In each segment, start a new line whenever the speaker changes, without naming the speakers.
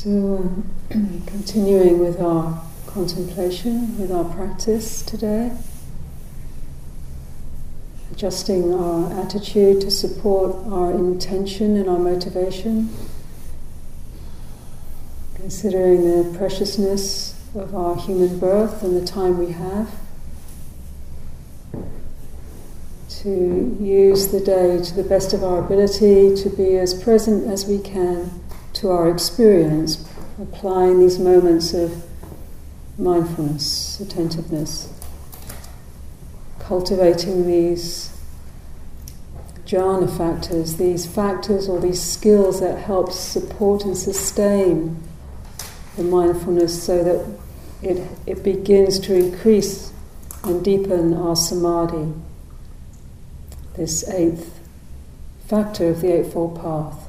So, continuing with our contemplation, with our practice today, adjusting our attitude to support our intention and our motivation, considering the preciousness of our human birth and the time we have. To use the day to the best of our ability, to be as present as we can to our experience, applying these moments of mindfulness, attentiveness, cultivating these jhana factors, these factors or these skills that help support and sustain the mindfulness so that it, it begins to increase and deepen our samadhi, this eighth factor of the Eightfold Path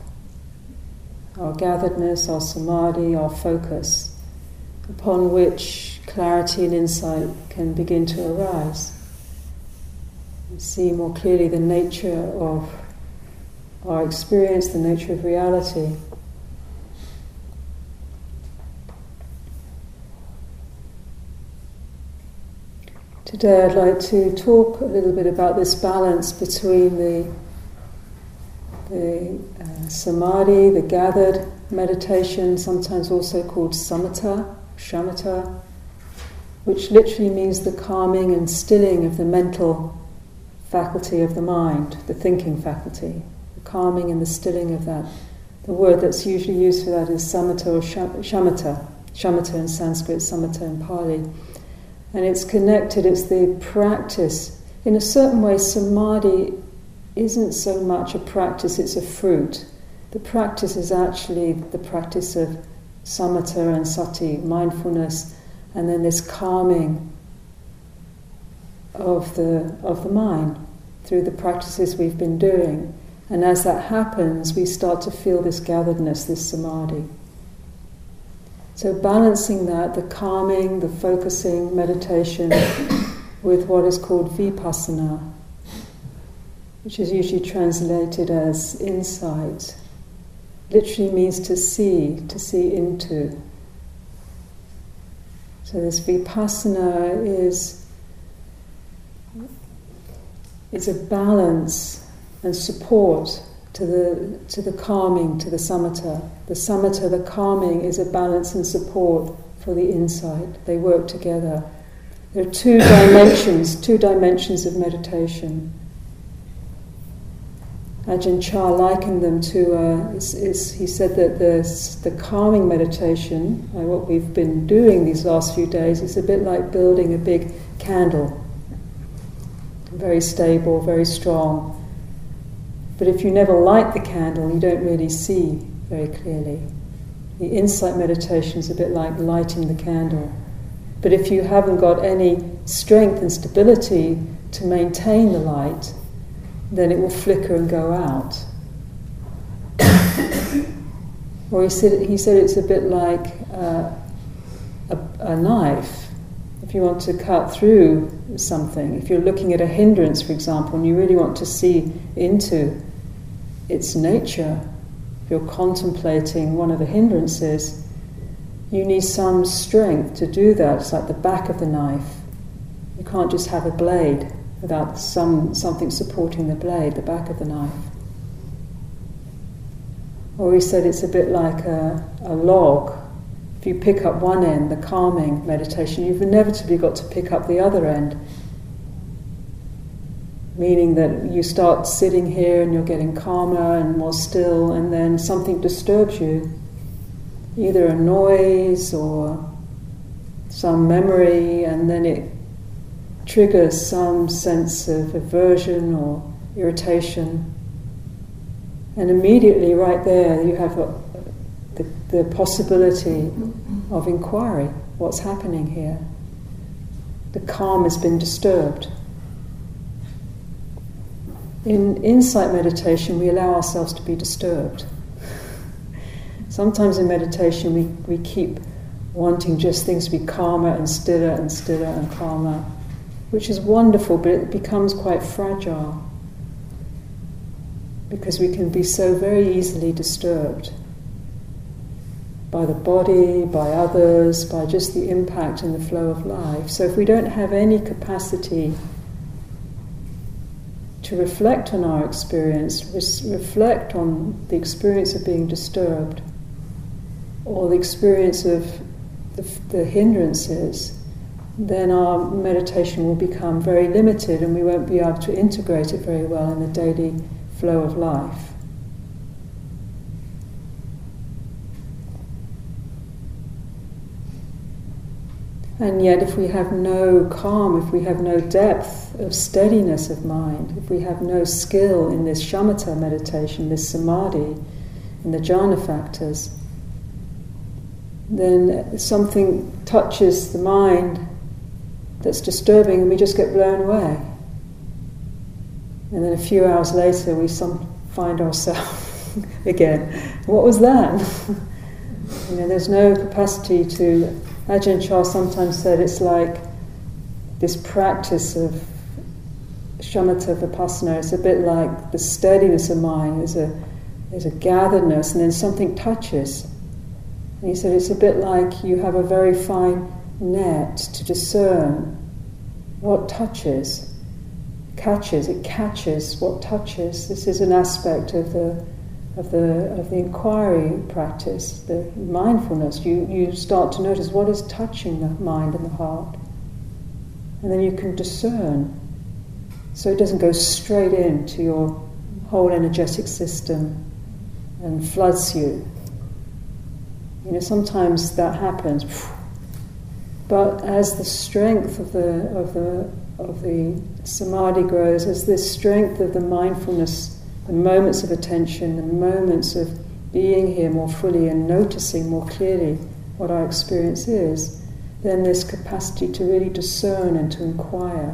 our gatheredness, our samadhi, our focus, upon which clarity and insight can begin to arise. We see more clearly the nature of our experience, the nature of reality. Today, I'd like to talk a little bit about this balance between the the samadhi, the gathered meditation, sometimes also called samatha, shamatha, which literally means the calming and stilling of the mental faculty of the mind, the thinking faculty, the calming and the stilling of that. The word that's usually used for that is samatha or shamatha, shamatha in Sanskrit, samatha in Pali. And it's connected, it's the practice. In a certain way, samadhi isn't so much a practice, it's a fruit. The practice is actually the practice of samatha and sati, mindfulness, and then this calming of the, of the mind through the practices we've been doing. And as that happens, we start to feel this gatheredness, this samadhi. So, balancing that, the calming, the focusing, meditation, with what is called vipassana, which is usually translated as insight, literally means to see, to see into. So this vipassana is, is a balance and support to the, to the calming, to the samatha. The samatha, the calming, is a balance and support for the insight. They work together. There are two dimensions, two dimensions of meditation. Ajahn Chah likened them to, uh, is, is, he said that the, the calming meditation, like what we've been doing these last few days, is a bit like building a big candle. Very stable, very strong. But if you never light the candle, you don't really see very clearly. The insight meditation is a bit like lighting the candle. But if you haven't got any strength and stability to maintain the light, then it will flicker and go out. or he said, he said it's a bit like uh, a, a knife. If you want to cut through something, if you're looking at a hindrance, for example, and you really want to see into its nature, if you're contemplating one of the hindrances, you need some strength to do that. It's like the back of the knife. You can't just have a blade without some, something supporting the blade, the back of the knife. Or he said it's a bit like a, a log. If you pick up one end, the calming meditation, you've inevitably got to pick up the other end. Meaning that you start sitting here and you're getting calmer and more still, and then something disturbs you. Either a noise or some memory, and then it triggers some sense of aversion or irritation. And immediately, right there, you have a, the, the possibility of inquiry what's happening here? The calm has been disturbed. In insight meditation, we allow ourselves to be disturbed. Sometimes in meditation, we, we keep wanting just things to be calmer and stiller and stiller and calmer which is wonderful, but it becomes quite fragile because we can be so very easily disturbed. by the body, by others, by just the impact and the flow of life. So if we don't have any capacity to reflect on our experience, reflect on the experience of being disturbed, or the experience of the, the hindrances, then our meditation will become very limited and we won't be able to integrate it very well in the daily flow of life. And yet, if we have no calm, if we have no depth of steadiness of mind, if we have no skill in this shamatha meditation, this samadhi, in the jhana factors, then something touches the mind that's disturbing and we just get blown away. And then a few hours later, we some find ourselves again. What was that? you know, there's no capacity to Ajahn Chah sometimes said it's like this practice of shamatha vipassana. It's a bit like the steadiness of mind. There's a there's a gatheredness, and then something touches. And he said it's a bit like you have a very fine net to discern what touches, catches. It catches what touches. This is an aspect of the of the of the inquiry practice, the mindfulness, you, you start to notice what is touching the mind and the heart. And then you can discern. So it doesn't go straight into your whole energetic system and floods you. You know, sometimes that happens. But as the strength of the of the of the samadhi grows, as the strength of the mindfulness the moments of attention, the moments of being here more fully and noticing more clearly what our experience is, then this capacity to really discern and to inquire.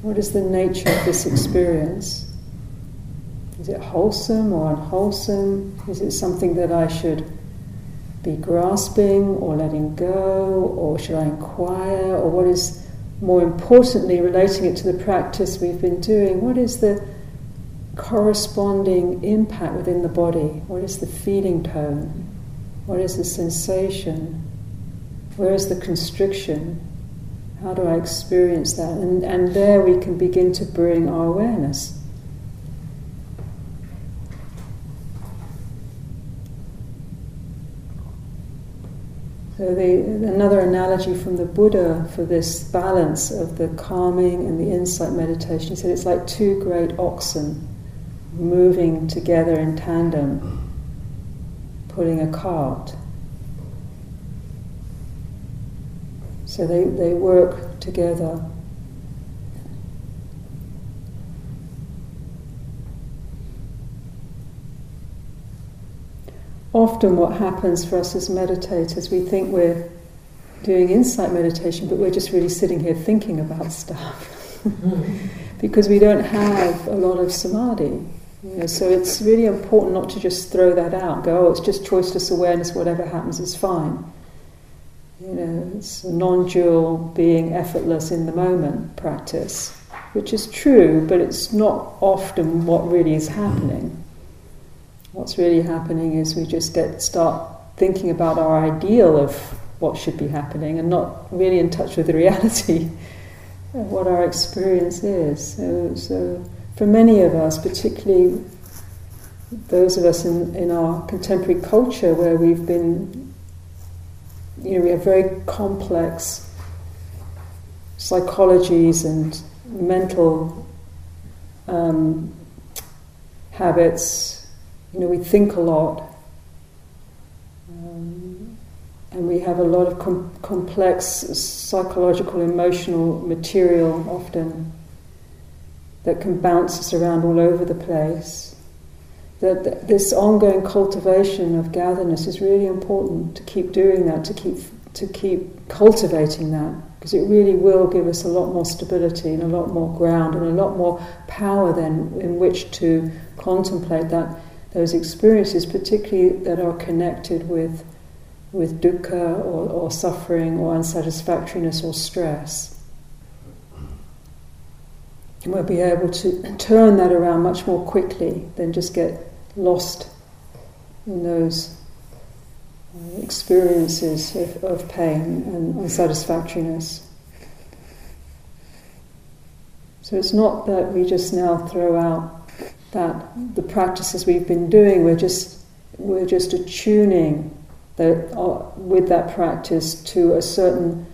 What is the nature of this experience? Is it wholesome or unwholesome? Is it something that I should be grasping or letting go, or should I inquire? Or what is, more importantly, relating it to the practice we've been doing, what is the corresponding impact within the body. What is the feeling tone? What is the sensation? Where is the constriction? How do I experience that? And, and there we can begin to bring our awareness. So the, another analogy from the Buddha for this balance of the calming and the insight meditation, he said it's like two great oxen moving together in tandem, pulling a cart. So they, they work together. Often, what happens for us as meditators, we think we're doing insight meditation, but we're just really sitting here thinking about stuff hmm. because we don't have a lot of samadhi. You know, so it's really important not to just throw that out. Go, oh, it's just choiceless awareness. Whatever happens is fine. You know, it's a non-dual being effortless in the moment practice, which is true, but it's not often what really is happening. What's really happening is we just get start thinking about our ideal of what should be happening and not really in touch with the reality of what our experience is. So, so for many of us, particularly those of us in, in our contemporary culture where we've been, you know, we have very complex psychologies and mental um, habits. You know, we think a lot. Um, and we have a lot of com- complex psychological, emotional material often that can bounce us around all over the place. That this ongoing cultivation of gatherness is really important to keep doing that, to keep to keep cultivating that, because it really will give us a lot more stability and a lot more ground and a lot more power then in which to contemplate that those experiences, particularly that are connected with with dukkha or, or suffering or unsatisfactoriness or stress. And we'll be able to turn that around much more quickly than just get lost in those uh, experiences of, of pain and unsatisfactoriness. So it's not that we just now throw out that the practices we've been doing, we're just we're just attuning that uh, with that practice to a certain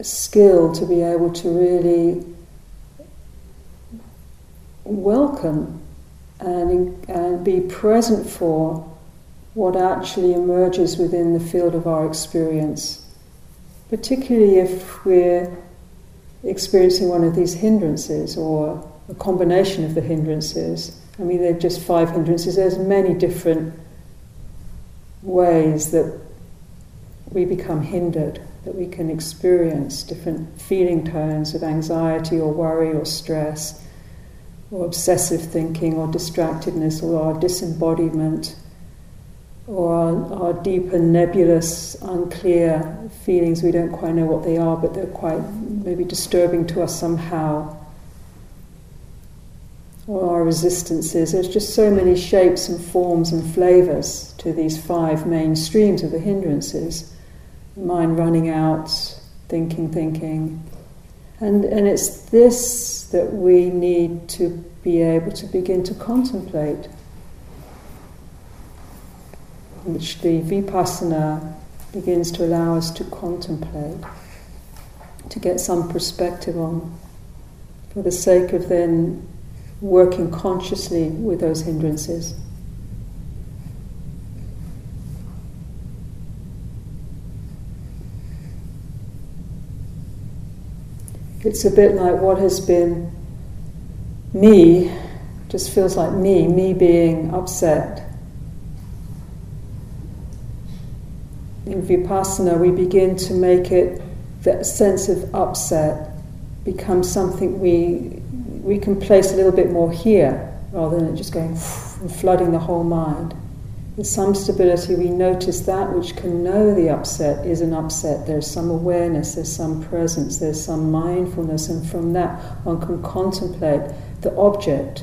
skill to be able to really welcome and, and be present for what actually emerges within the field of our experience, particularly if we're experiencing one of these hindrances or a combination of the hindrances. I mean, they're just five hindrances. There's many different ways that we become hindered, that we can experience different feeling tones of anxiety or worry or stress, or obsessive thinking or distractedness or our disembodiment or our, our deeper, nebulous, unclear feelings. We don't quite know what they are, but they're quite maybe disturbing to us somehow. Or our resistances. There's just so many shapes and forms and flavors to these five main streams of the hindrances. Mind running out, thinking, thinking. And, and it's this that we need to be able to begin to contemplate which the vipassana begins to allow us to contemplate, to get some perspective on, for the sake of then working consciously with those hindrances. It's a bit like what has been me, just feels like me, me being upset in vipassana, we begin to make it that sense of upset becomes something we we can place a little bit more here rather than it just going and flooding the whole mind. With some stability, we notice that which can know the upset is an upset. There's some awareness, there's some presence, there's some mindfulness, and from that one can contemplate the object.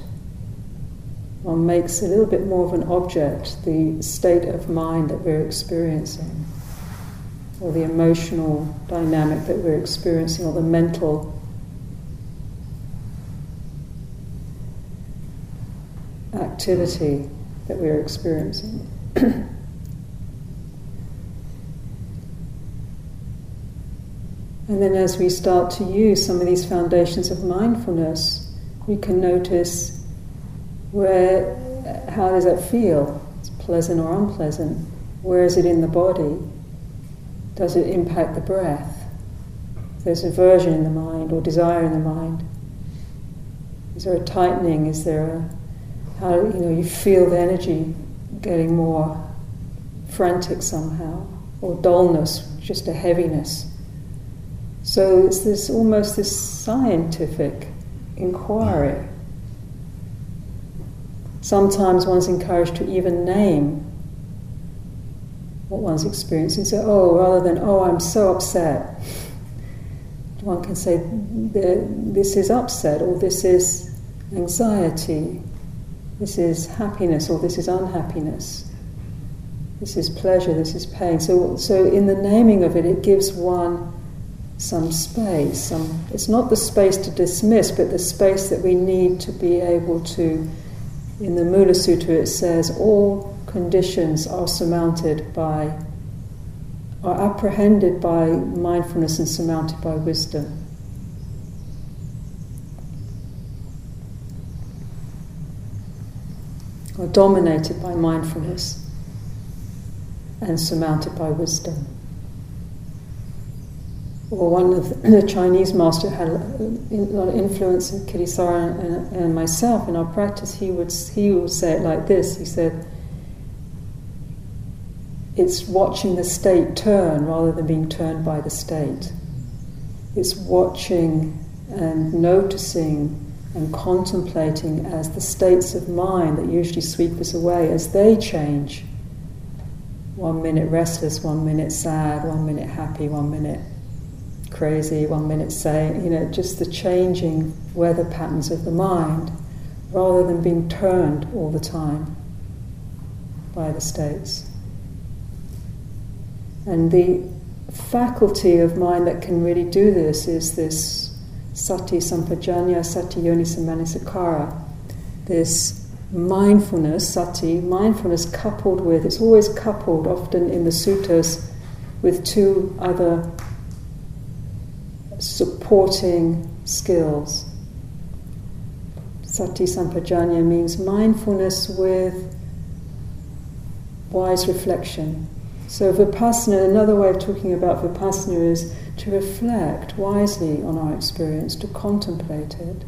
One makes a little bit more of an object the state of mind that we're experiencing or the emotional dynamic that we're experiencing, or the mental activity that we're experiencing. and then, as we start to use some of these foundations of mindfulness, we can notice where, how does that feel? It's pleasant or unpleasant. Where is it in the body? Does it impact the breath? There's aversion in the mind or desire in the mind. Is there a tightening? Is there a how you know you feel the energy getting more frantic somehow, or dullness, just a heaviness. So it's this almost this scientific inquiry. Sometimes one's encouraged to even name what one's experiencing. So, oh, rather than, oh, I'm so upset, one can say, this is upset, or this is anxiety, this is happiness, or this is unhappiness. This is pleasure, this is pain. So, so in the naming of it, it gives one some space. Some, it's not the space to dismiss, but the space that we need to be able to. In the Mula Sutta, it says, all conditions are surmounted by, are apprehended by mindfulness and surmounted by wisdom. Are dominated by mindfulness and surmounted by wisdom. Or one of the Chinese master had a lot of influence in Kittisaro and, and myself in our practice. He would he would say it like this. He said, it's watching the state turn rather than being turned by the state. It's watching and noticing and contemplating as the states of mind that usually sweep us away, as they change. One minute restless, one minute sad, one minute happy, one minute crazy, one minute saying, you know, just the changing weather patterns of the mind rather than being turned all the time by the states. And the faculty of mind that can really do this is this sati sampajanya, sati yoniso manasikara, this mindfulness, sati, mindfulness coupled with, it's always coupled often in the suttas with two other supporting skills. Sati sampajanya means mindfulness with wise reflection. So, vipassana, another way of talking about vipassana is to reflect wisely on our experience, to contemplate it.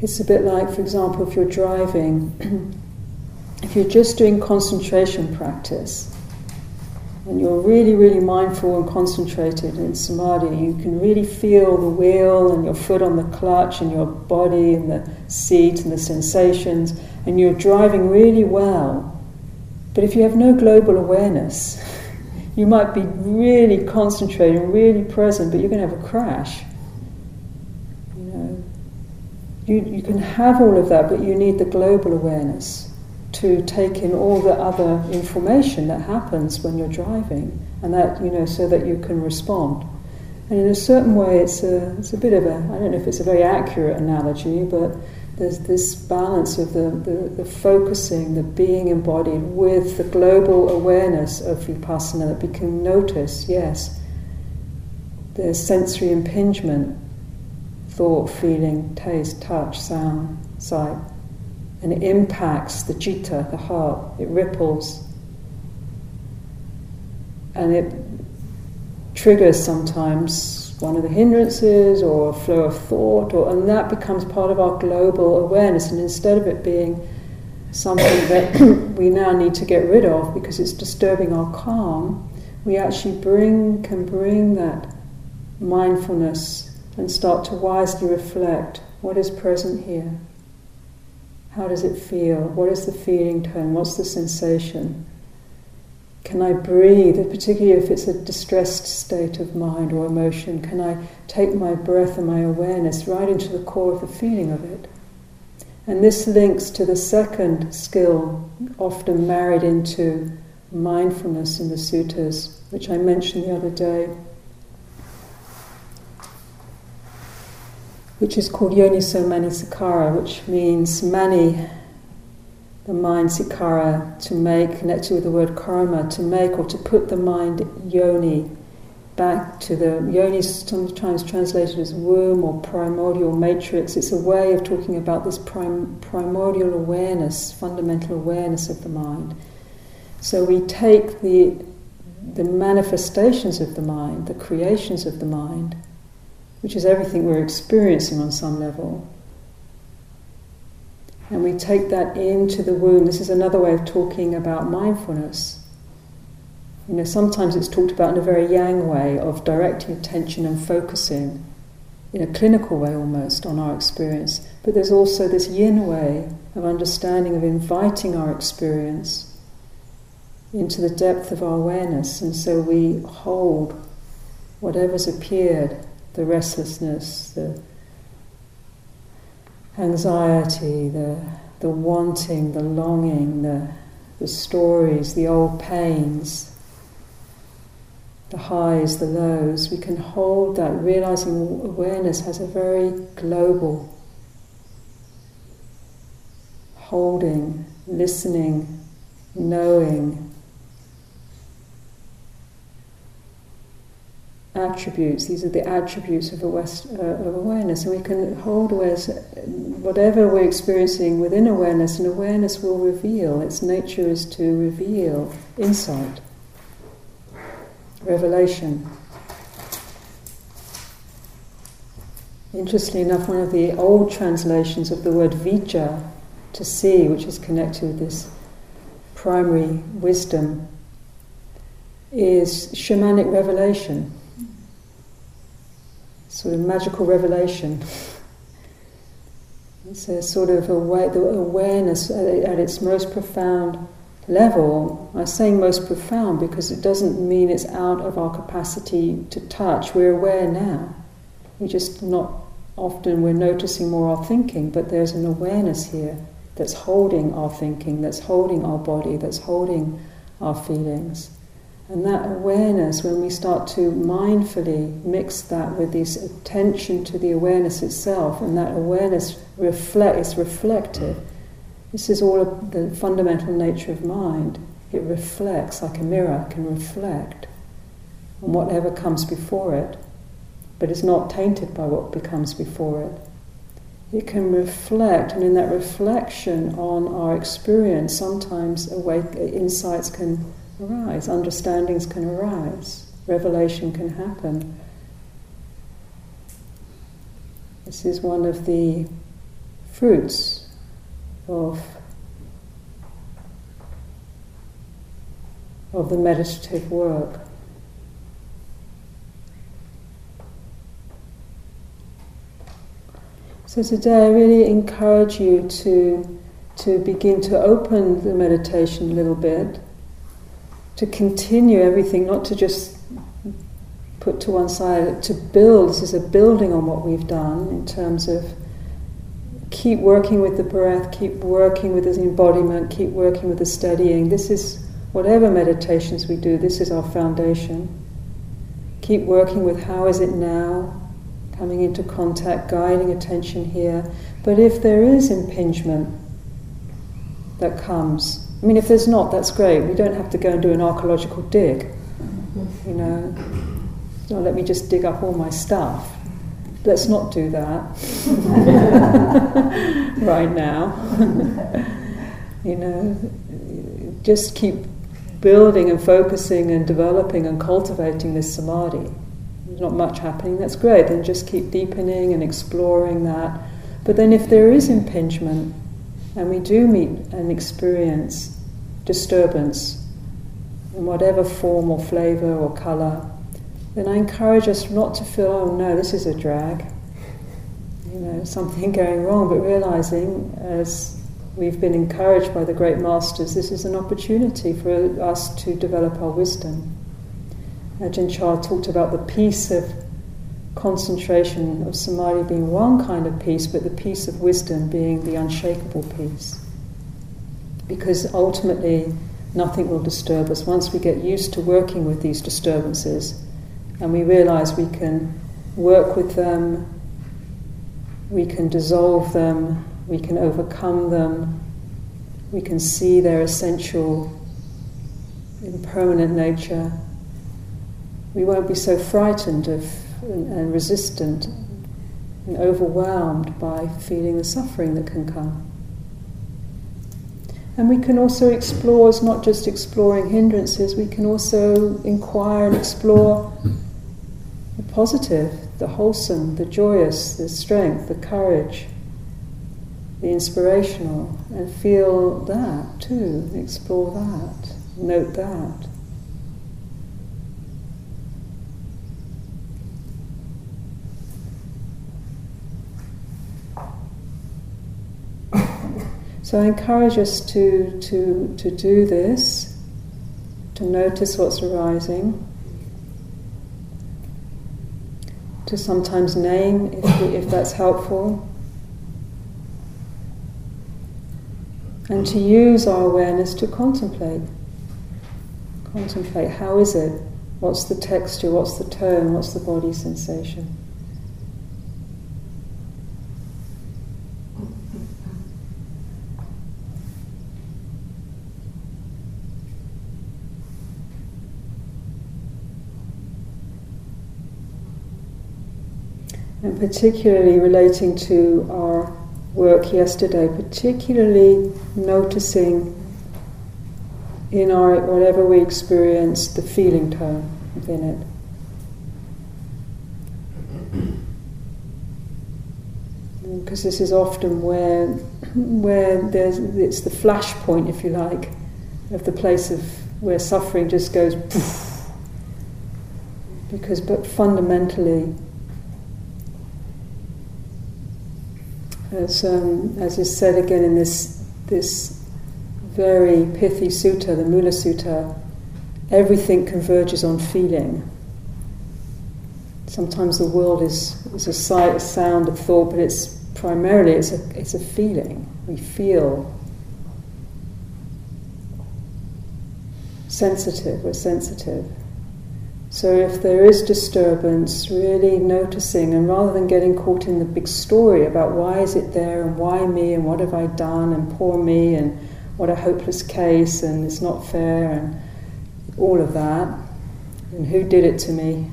It's a bit like, for example, if you're driving, if you're just doing concentration practice, and you're really, really mindful and concentrated in samadhi, you can really feel the wheel and your foot on the clutch and your body and the seat and the sensations, and you're driving really well. But if you have no global awareness, you might be really concentrated and really present, but you're going to have a crash. You know, you, you can have all of that, but you need the global awareness to take in all the other information that happens when you're driving, and that you know, so that you can respond. And in a certain way, it's a it's a bit of a I don't know if it's a very accurate analogy, but there's this balance of the, the, the focusing, the being embodied with the global awareness of vipassana that we can notice. Yes, there's sensory impingement, thought, feeling, taste, touch, sound, sight and it impacts the citta, the heart, it ripples. And it triggers sometimes one of the hindrances or a flow of thought, or, and that becomes part of our global awareness. And instead of it being something that we now need to get rid of because it's disturbing our calm, we actually bring, can bring that mindfulness and start to wisely reflect what is present here. How does it feel? What is the feeling tone? What's the sensation? Can I breathe, particularly if it's a distressed state of mind or emotion? Can I take my breath and my awareness right into the core of the feeling of it? And this links to the second skill, often married into mindfulness in the suttas, which I mentioned the other day, which is called Yoniso Manasikara, which means mani, the mind sikara, to make, connected with the word karma, to make or to put the mind yoni back to the yoni is sometimes translated as womb or primordial matrix. It's a way of talking about this prim, primordial awareness, fundamental awareness of the mind. So we take the the manifestations of the mind, the creations of the mind, which is everything we're experiencing on some level. And we take that into the womb. This is another way of talking about mindfulness. You know, sometimes it's talked about in a very yang way of directing attention and focusing, in a clinical way almost, on our experience. But there's also this yin way of understanding, of inviting our experience into the depth of our awareness. And so we hold whatever's appeared the restlessness, the anxiety, the, the wanting, the longing, the, the stories, the old pains, the highs, the lows. We can hold that, realizing awareness has a very global holding, listening, knowing, attributes. These are the attributes of, West, uh, of awareness, and we can hold awareness, whatever we're experiencing within awareness, and awareness will reveal. Its nature is to reveal insight, revelation. Interestingly enough, one of the old translations of the word vijja, to see, which is connected with this primary wisdom, is shamanic revelation sort of magical revelation. It's a sort of a the awareness at its most profound level. I'm saying most profound because it doesn't mean it's out of our capacity to touch. We're aware now. We're just not often we're noticing more our thinking, but there's an awareness here that's holding our thinking, that's holding our body, that's holding our feelings. And that awareness, when we start to mindfully mix that with this attention to the awareness itself, and that awareness reflect, is reflective. This is all the fundamental nature of mind. It reflects like a mirror, can reflect on whatever comes before it, but it's not tainted by what becomes before it it can reflect, and in that reflection on our experience, sometimes awake, insights can arise, understandings can arise, revelation can happen. This is one of the fruits of, of the meditative work. So today I really encourage you to, to begin to open the meditation a little bit, to continue everything, not to just put to one side, to build. This is a building on what we've done in terms of keep working with the breath, keep working with the embodiment, keep working with the steadying. This is whatever meditations we do, this is our foundation. Keep working with how is it now, coming into contact, guiding attention here. But if there is impingement that comes, I mean, if there's not, that's great. We don't have to go and do an archaeological dig. You know, no, let me just dig up all my stuff. Let's not do that right now. you know, just keep building and focusing and developing and cultivating this samadhi there's not much happening, that's great. Then just keep deepening and exploring that. But then if there is impingement, and we do meet and experience disturbance in whatever form or flavor or color, then I encourage us not to feel, oh no, this is a drag, you know, something going wrong, but realizing as we've been encouraged by the great masters, this is an opportunity for us to develop our wisdom. Ajahn Chah talked about the peace of concentration of samadhi being one kind of peace, but the peace of wisdom being the unshakable peace. Because ultimately, nothing will disturb us. Once we get used to working with these disturbances and we realize we can work with them, we can dissolve them, we can overcome them, we can see their essential impermanent nature we won't be so frightened of and, resistant and overwhelmed by feeling the suffering that can come. And we can also explore, it's not just exploring hindrances, we can also inquire and explore the positive, the wholesome, the joyous, the strength, the courage, the inspirational, and feel that too, explore that, note that. So I encourage us to, to, to do this, to notice what's arising, to sometimes name if, if that's helpful, and to use our awareness to contemplate. Contemplate how is it? What's the texture? What's the tone? What's the body sensation? Particularly relating to our work yesterday, particularly noticing in our whatever we experience the feeling tone within it. Because this is often where where there's it's the flash point, if you like, of the place of where suffering just goes. Poof. Because, but fundamentally, as, um, as is said again in this, this very pithy sutta, the Mula Sutta, everything converges on feeling. Sometimes the world is, is a sight, a sound, a thought, but it's primarily it's a, it's a feeling. We feel sensitive, we're sensitive. So if there is disturbance, really noticing, and rather than getting caught in the big story about why is it there and why me and what have I done and poor me and what a hopeless case and it's not fair and all of that, and who did it to me,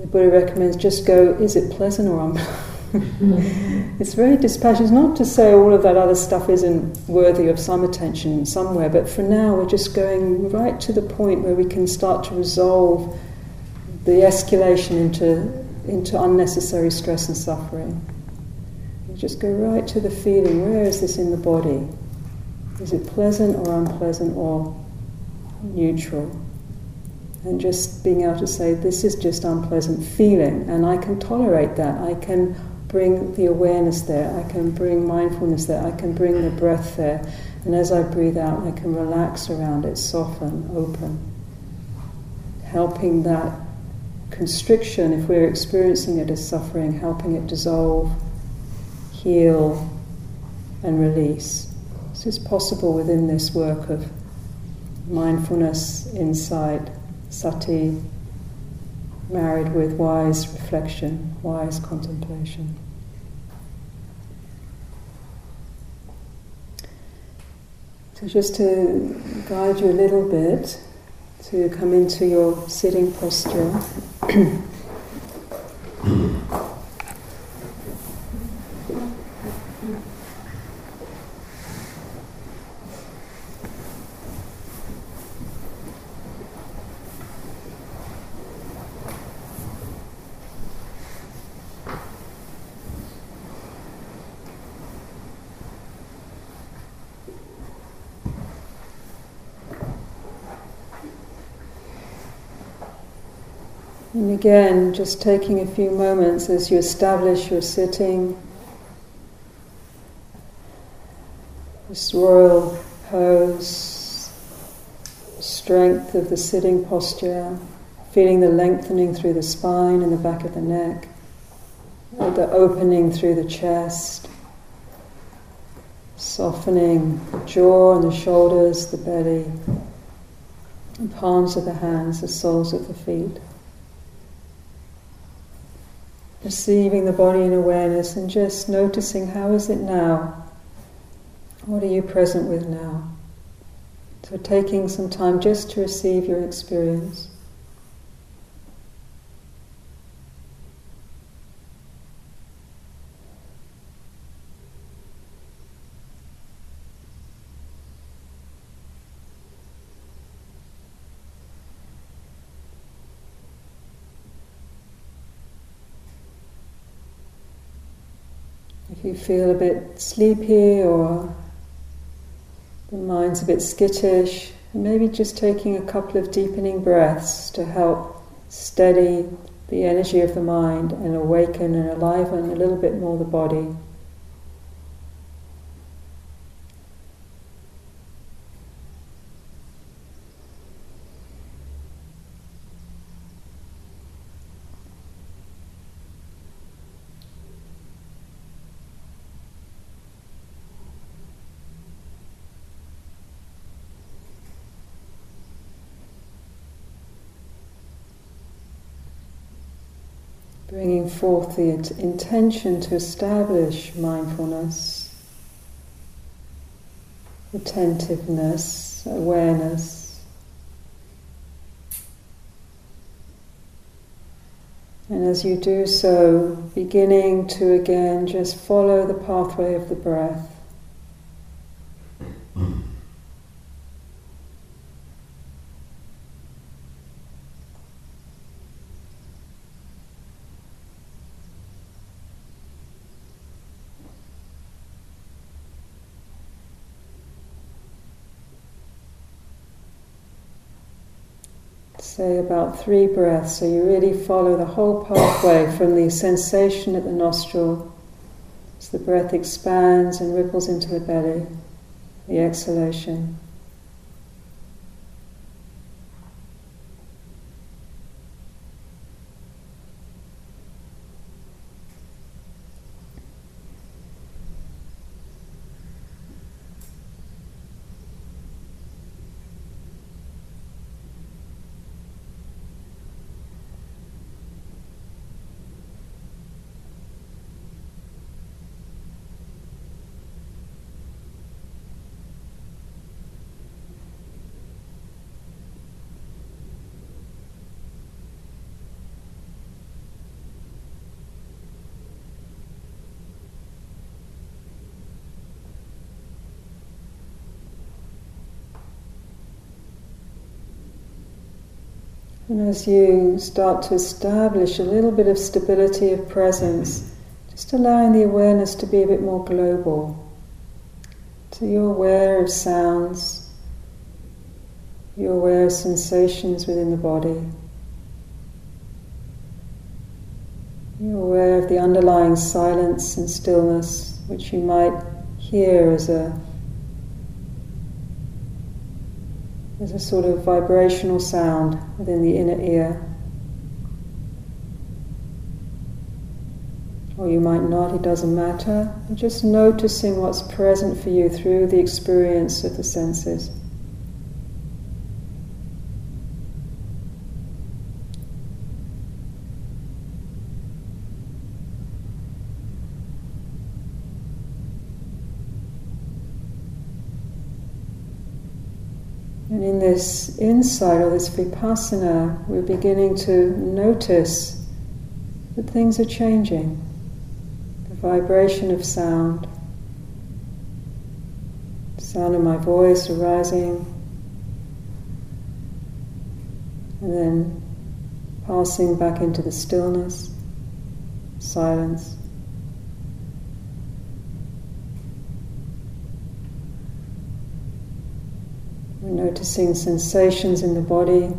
the Buddha recommends just go, is it pleasant or unpleasant? it's very dispassionate. Not to say all of that other stuff isn't worthy of some attention somewhere, but for now we're just going right to the point where we can start to resolve the escalation into, into unnecessary stress and suffering. You just go right to the feeling where is this in the body? Is it pleasant or unpleasant or neutral? And just being able to say, this is just unpleasant feeling, and I can tolerate that. I can bring the awareness there, I can bring mindfulness there, I can bring the breath there. And as I breathe out, I can relax around it, soften, open. Helping that constriction, if we're experiencing it as suffering, helping it dissolve, heal, and release. This is possible within this work of mindfulness, insight, sati, married with wise reflection, wise contemplation. So, just to guide you a little bit to come into your sitting posture. And again, just taking a few moments as you establish your sitting, this royal pose, strength of the sitting posture, feeling the lengthening through the spine and the back of the neck, the opening through the chest, softening the jaw and the shoulders, the belly, the palms of the hands, the soles of the feet. Receiving the body in awareness and just noticing how is it now? What are you present with now? So taking some time just to receive your experience. You feel a bit sleepy or the mind's a bit skittish, maybe just taking a couple of deepening breaths to help steady the energy of the mind and awaken and enliven a little bit more the body. Forth the intention to establish mindfulness, attentiveness, awareness. And as you do so, beginning to again just follow the pathway of the breath. Say about three breaths. So you really follow the whole pathway from the sensation at the nostril as the breath expands and ripples into the belly, the exhalation. And as you start to establish a little bit of stability of presence, just allowing the awareness to be a bit more global. So you're aware of sounds, you're aware of sensations within the body. You're aware of the underlying silence and stillness, which you might hear as a as a sort of vibrational sound within the inner ear. Or you might not, it doesn't matter. Just noticing what's present for you through the experience of the senses. And in this insight or this vipassana, we're beginning to notice that things are changing. The vibration of sound, sound of my voice arising, and then passing back into the stillness, silence. Noticing sensations in the body,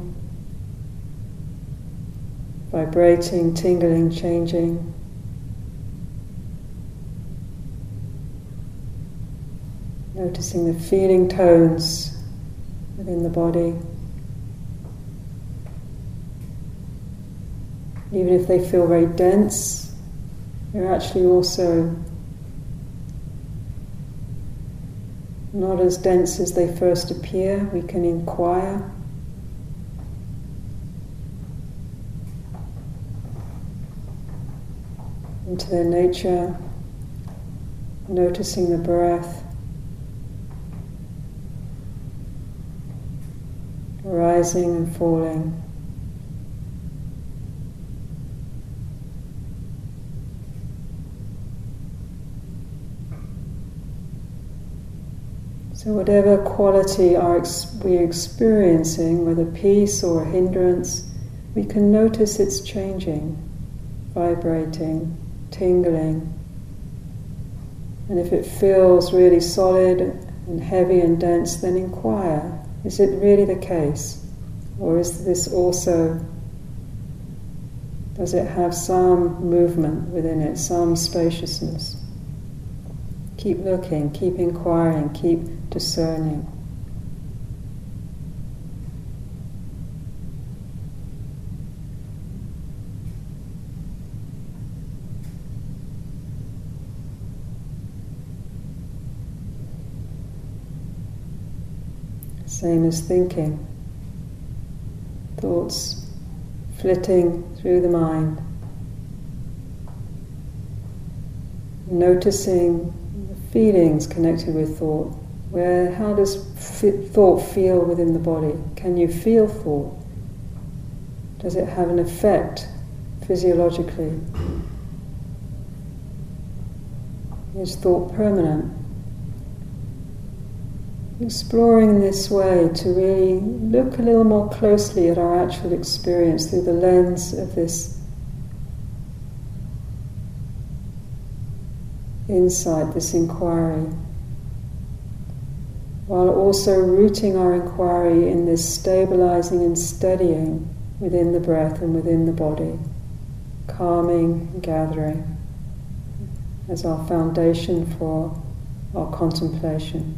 vibrating, tingling, changing. Noticing the feeling tones within the body. Even if they feel very dense, they're actually also not as dense as they first appear. We can inquire. Into their nature, noticing the breath, rising and falling. So, whatever quality are we're experiencing, whether peace or hindrance, we can notice it's changing, vibrating, tingling. And if it feels really solid and heavy and dense, then inquire is it really the case? Or is this also, does it have some movement within it, some spaciousness? Keep looking, keep inquiring, keep discerning. Same as thinking. Thoughts flitting through the mind. Noticing feelings connected with thought. Where, how does thought feel within the body? Can you feel thought? Does it have an effect physiologically? Is thought permanent? Exploring this way to really look a little more closely at our actual experience through the lens of this insight, this inquiry while also rooting our inquiry in this stabilizing and steadying within the breath and within the body, calming and gathering as our foundation for our contemplation.